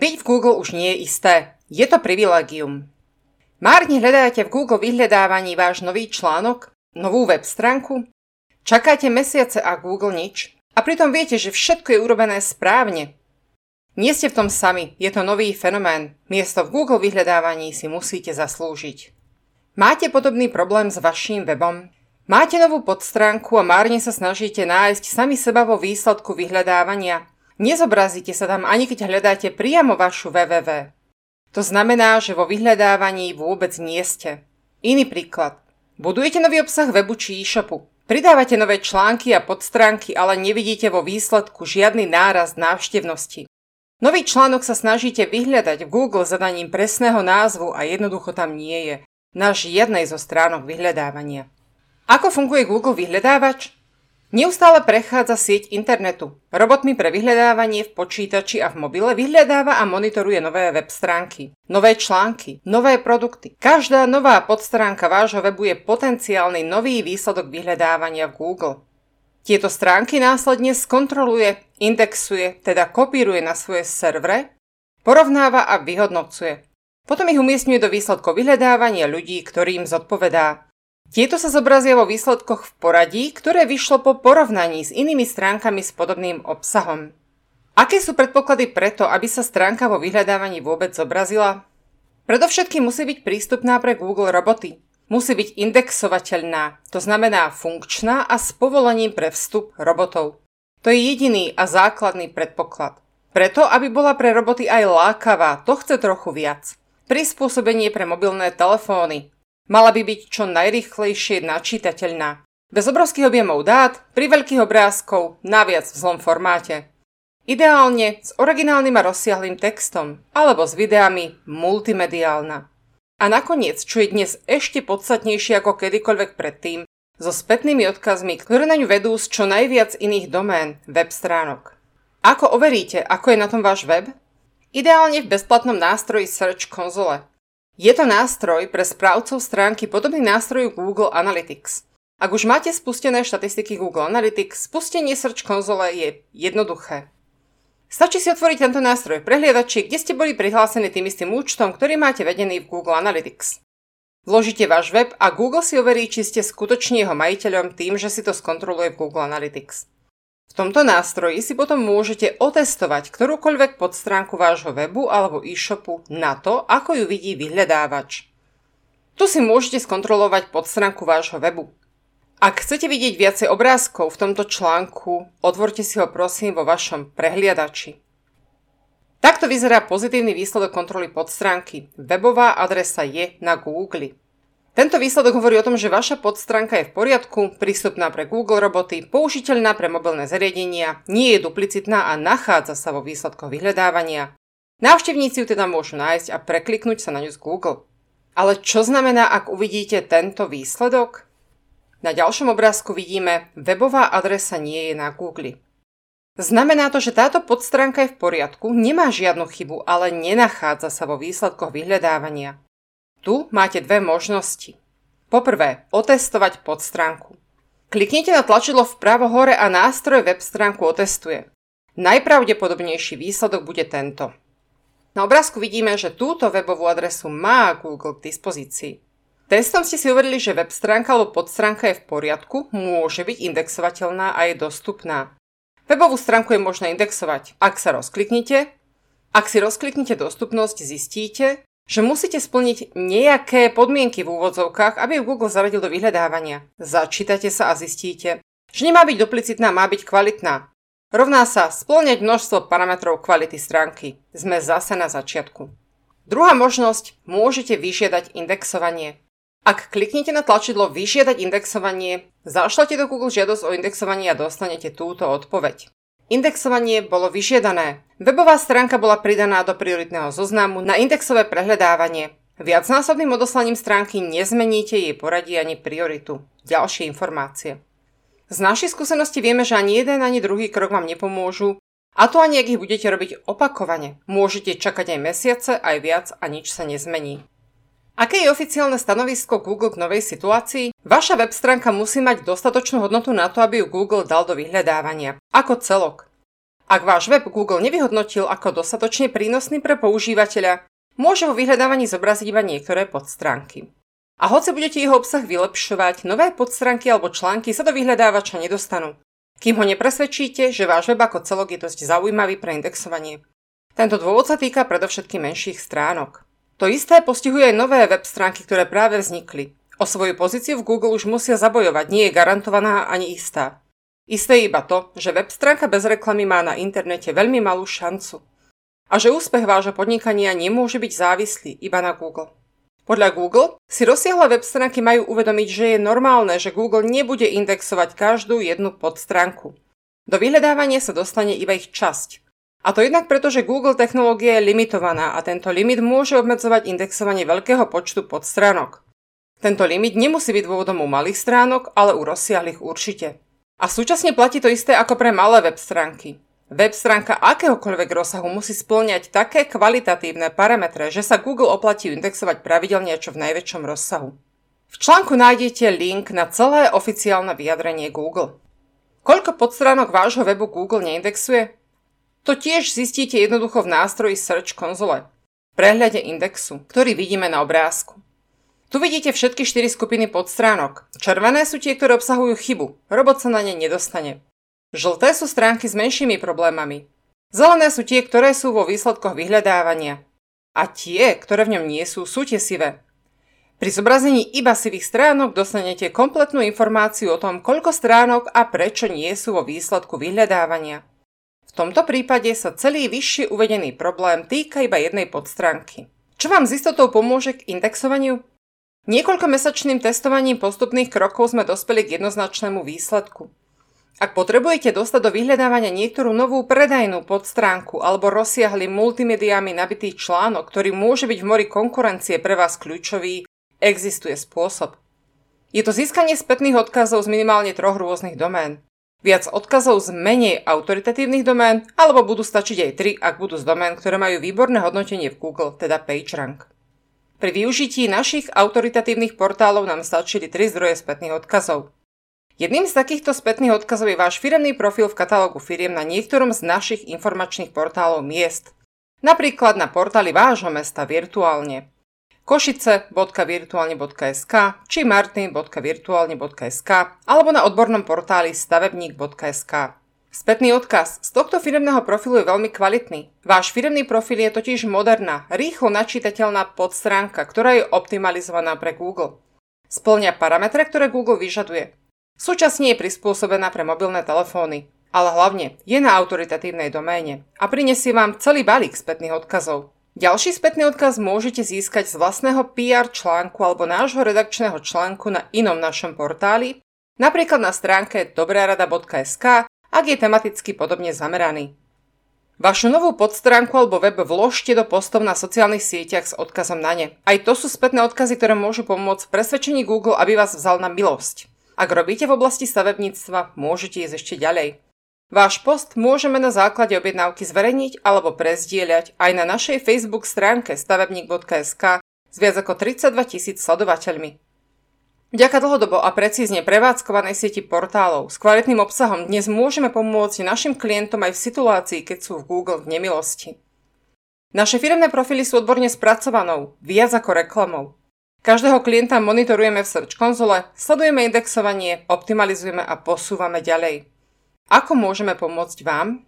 Byť v Google už nie je isté. Je to privilegium. Márne hľadáte v Google vyhľadávaní váš nový článok, novú web stránku? Čakáte mesiace a Google nič? A pritom viete, že všetko je urobené správne. Nie ste v tom sami, je to nový fenomén. Miesto v Google vyhľadávaní si musíte zaslúžiť. Máte podobný problém s vaším webom? Máte novú podstránku a márne sa snažíte nájsť sami seba vo výsledku vyhľadávania? Nezobrazíte sa tam ani keď hľadáte priamo vašu www. To znamená, že vo vyhľadávaní vôbec nie ste. Iný príklad. Budujete nový obsah webu či e-shopu. Pridávate nové články a podstránky, ale nevidíte vo výsledku žiadny náraz návštevnosti. Nový článok sa snažíte vyhľadať v Google zadaním presného názvu a jednoducho tam nie je. Na žiadnej zo stránok vyhľadávania. Ako funguje Google vyhľadávač? Neustále prechádza sieť internetu. Robotmi pre vyhľadávanie v počítači a v mobile vyhľadáva a monitoruje nové web stránky, nové články, nové produkty. Každá nová podstránka vášho webu je potenciálny nový výsledok vyhľadávania v Google. Tieto stránky následne skontroluje, indexuje, teda kopíruje na svoje servere, porovnáva a vyhodnocuje. Potom ich umiestňuje do výsledkov vyhľadávania ľudí, ktorým zodpovedá. Tieto sa zobrazia vo výsledkoch v poradí, ktoré vyšlo po porovnaní s inými stránkami s podobným obsahom. Aké sú predpoklady preto, aby sa stránka vo vyhľadávaní vôbec zobrazila? Predovšetkým musí byť prístupná pre Google roboty. Musí byť indexovateľná, to znamená funkčná a s povolením pre vstup robotov. To je jediný a základný predpoklad. Preto, aby bola pre roboty aj lákavá, to chce trochu viac. Prispôsobenie pre mobilné telefóny, Mala by byť čo najrychlejšie načítateľná. Bez obrovských objemov dát, pri veľkých obrázkov, naviac v zlom formáte. Ideálne s originálnym a rozsiahlým textom, alebo s videami multimediálna. A nakoniec, čo je dnes ešte podstatnejšie ako kedykoľvek predtým, so spätnými odkazmi, ktoré na ňu vedú z čo najviac iných domén web stránok. Ako overíte, ako je na tom váš web? Ideálne v bezplatnom nástroji Search Console, je to nástroj pre správcov stránky podobný nástroju Google Analytics. Ak už máte spustené štatistiky Google Analytics, spustenie Search konzole je jednoduché. Stačí si otvoriť tento nástroj v prehliadači, kde ste boli prihlásení tým istým účtom, ktorý máte vedený v Google Analytics. Vložíte váš web a Google si overí, či ste skutočne jeho majiteľom tým, že si to skontroluje v Google Analytics. V tomto nástroji si potom môžete otestovať ktorúkoľvek podstránku vášho webu alebo e-shopu na to, ako ju vidí vyhľadávač. Tu si môžete skontrolovať podstránku vášho webu. Ak chcete vidieť viacej obrázkov v tomto článku, otvorte si ho prosím vo vašom prehliadači. Takto vyzerá pozitívny výsledok kontroly podstránky. Webová adresa je na Google. Tento výsledok hovorí o tom, že vaša podstránka je v poriadku, prístupná pre Google roboty, použiteľná pre mobilné zariadenia, nie je duplicitná a nachádza sa vo výsledkoch vyhľadávania. Návštevníci ju teda môžu nájsť a prekliknúť sa na ňu z Google. Ale čo znamená, ak uvidíte tento výsledok? Na ďalšom obrázku vidíme, webová adresa nie je na Google. Znamená to, že táto podstránka je v poriadku, nemá žiadnu chybu, ale nenachádza sa vo výsledkoch vyhľadávania. Tu máte dve možnosti. Poprvé, otestovať podstránku. Kliknite na tlačidlo vpravo hore a nástroj web stránku otestuje. Najpravdepodobnejší výsledok bude tento. Na obrázku vidíme, že túto webovú adresu má Google k dispozícii. Testom ste si uverili, že web stránka alebo podstránka je v poriadku, môže byť indexovateľná a je dostupná. Webovú stránku je možné indexovať, ak sa rozkliknite. Ak si rozkliknite dostupnosť, zistíte, že musíte splniť nejaké podmienky v úvodzovkách, aby ju Google zaradil do vyhľadávania. Začítate sa a zistíte, že nemá byť duplicitná, má byť kvalitná. Rovná sa splňať množstvo parametrov kvality stránky. Sme zase na začiatku. Druhá možnosť, môžete vyžiadať indexovanie. Ak kliknete na tlačidlo Vyžiadať indexovanie, zašlete do Google žiadosť o indexovanie a dostanete túto odpoveď. Indexovanie bolo vyžiadané. Webová stránka bola pridaná do prioritného zoznamu na indexové prehľadávanie. Viacnásobným odoslaním stránky nezmeníte jej poradie ani prioritu. Ďalšie informácie. Z našej skúsenosti vieme, že ani jeden, ani druhý krok vám nepomôžu, a to ani ak ich budete robiť opakovane. Môžete čakať aj mesiace, aj viac a nič sa nezmení. Aké je oficiálne stanovisko Google k novej situácii? Vaša web stránka musí mať dostatočnú hodnotu na to, aby ju Google dal do vyhľadávania. Ako celok. Ak váš web Google nevyhodnotil ako dostatočne prínosný pre používateľa, môže vo vyhľadávaní zobraziť iba niektoré podstránky. A hoci budete jeho obsah vylepšovať, nové podstránky alebo články sa do vyhľadávača nedostanú, kým ho nepresvedčíte, že váš web ako celok je dosť zaujímavý pre indexovanie. Tento dôvod sa týka predovšetkým menších stránok. To isté postihuje aj nové web stránky, ktoré práve vznikli. O svoju pozíciu v Google už musia zabojovať, nie je garantovaná ani istá. Isté iba to, že web stránka bez reklamy má na internete veľmi malú šancu. A že úspech vášho podnikania nemôže byť závislý iba na Google. Podľa Google si rozsiahle web stránky majú uvedomiť, že je normálne, že Google nebude indexovať každú jednu podstránku. Do vyhľadávania sa dostane iba ich časť. A to jednak preto, že Google technológia je limitovaná a tento limit môže obmedzovať indexovanie veľkého počtu podstránok. Tento limit nemusí byť dôvodom u malých stránok, ale u rozsiahlých určite. A súčasne platí to isté ako pre malé web stránky. Web stránka akéhokoľvek rozsahu musí splňať také kvalitatívne parametre, že sa Google oplatí indexovať pravidelne čo v najväčšom rozsahu. V článku nájdete link na celé oficiálne vyjadrenie Google. Koľko podstránok vášho webu Google neindexuje? To tiež zistíte jednoducho v nástroji Search konzole, prehľade indexu, ktorý vidíme na obrázku. Tu vidíte všetky 4 skupiny podstránok. Červené sú tie, ktoré obsahujú chybu. Robot sa na ne nedostane. Žlté sú stránky s menšími problémami. Zelené sú tie, ktoré sú vo výsledkoch vyhľadávania. A tie, ktoré v ňom nie sú, sú tie sivé. Pri zobrazení iba sivých stránok dostanete kompletnú informáciu o tom, koľko stránok a prečo nie sú vo výsledku vyhľadávania. Tomto prípade sa celý vyššie uvedený problém týka iba jednej podstránky. Čo vám s istotou pomôže k indexovaniu? Niekoľkomesačným testovaním postupných krokov sme dospeli k jednoznačnému výsledku. Ak potrebujete dostať do vyhľadávania niektorú novú predajnú podstránku alebo rozsiahly multimediami nabitý článok, ktorý môže byť v mori konkurencie pre vás kľúčový, existuje spôsob. Je to získanie spätných odkazov z minimálne troch rôznych domén. Viac odkazov z menej autoritatívnych domén, alebo budú stačiť aj tri, ak budú z domén, ktoré majú výborné hodnotenie v Google, teda PageRank. Pri využití našich autoritatívnych portálov nám stačili tri zdroje spätných odkazov. Jedným z takýchto spätných odkazov je váš firemný profil v katalógu firiem na niektorom z našich informačných portálov miest. Napríklad na portáli vášho mesta virtuálne košice.virtuálne.sk či martin.virtuálne.sk alebo na odbornom portáli stavebník.sk. Spätný odkaz. Z tohto firemného profilu je veľmi kvalitný. Váš firemný profil je totiž moderná, rýchlo načítateľná podstránka, ktorá je optimalizovaná pre Google. Splňa parametre, ktoré Google vyžaduje. Súčasne je prispôsobená pre mobilné telefóny, ale hlavne je na autoritatívnej doméne a prinesie vám celý balík spätných odkazov. Ďalší spätný odkaz môžete získať z vlastného PR článku alebo nášho redakčného článku na inom našom portáli, napríklad na stránke dobrarada.sk ak je tematicky podobne zameraný. Vašu novú podstránku alebo web vložte do postov na sociálnych sieťach s odkazom na ne. Aj to sú spätné odkazy, ktoré môžu pomôcť v presvedčení Google, aby vás vzal na milosť. Ak robíte v oblasti stavebníctva, môžete ísť ešte ďalej. Váš post môžeme na základe objednávky zverejniť alebo prezdieľať aj na našej Facebook stránke stavebník.sk s viac ako 32 tisíc sledovateľmi. Vďaka dlhodobo a precízne prevádzkovanej sieti portálov s kvalitným obsahom dnes môžeme pomôcť našim klientom aj v situácii, keď sú v Google v nemilosti. Naše firemné profily sú odborne spracovanou, viac ako reklamou. Každého klienta monitorujeme v Search konzole, sledujeme indexovanie, optimalizujeme a posúvame ďalej. Ako môžeme pomôcť vám?